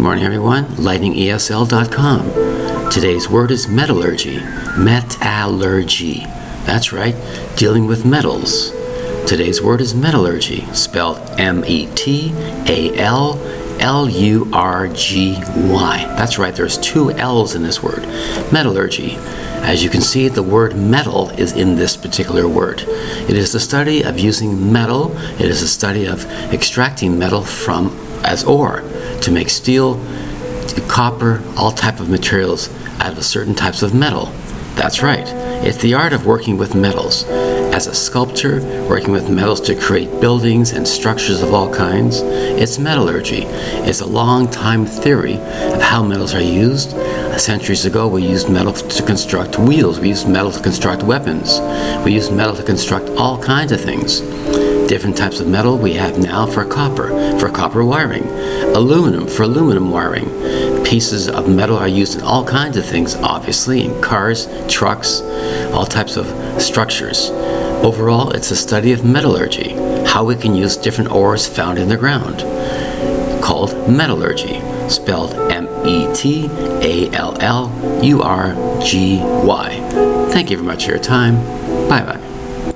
Good morning, everyone. LightningESL.com. Today's word is metallurgy. Metallurgy. That's right, dealing with metals. Today's word is metallurgy, spelled M E T A L L U R G Y. That's right, there's two L's in this word. Metallurgy. As you can see, the word metal is in this particular word. It is the study of using metal, it is the study of extracting metal from as ore to make steel, copper, all type of materials out of certain types of metal. That's right. It's the art of working with metals. As a sculptor, working with metals to create buildings and structures of all kinds, it's metallurgy. It's a long time theory of how metals are used. Centuries ago, we used metal to construct wheels, we used metal to construct weapons, we used metal to construct all kinds of things different types of metal we have now for copper, for copper wiring, aluminum for aluminum wiring. Pieces of metal are used in all kinds of things, obviously, in cars, trucks, all types of structures. Overall, it's a study of metallurgy, how we can use different ores found in the ground, called metallurgy, spelled M E T A L L U R G Y. Thank you very much for your time. Bye bye.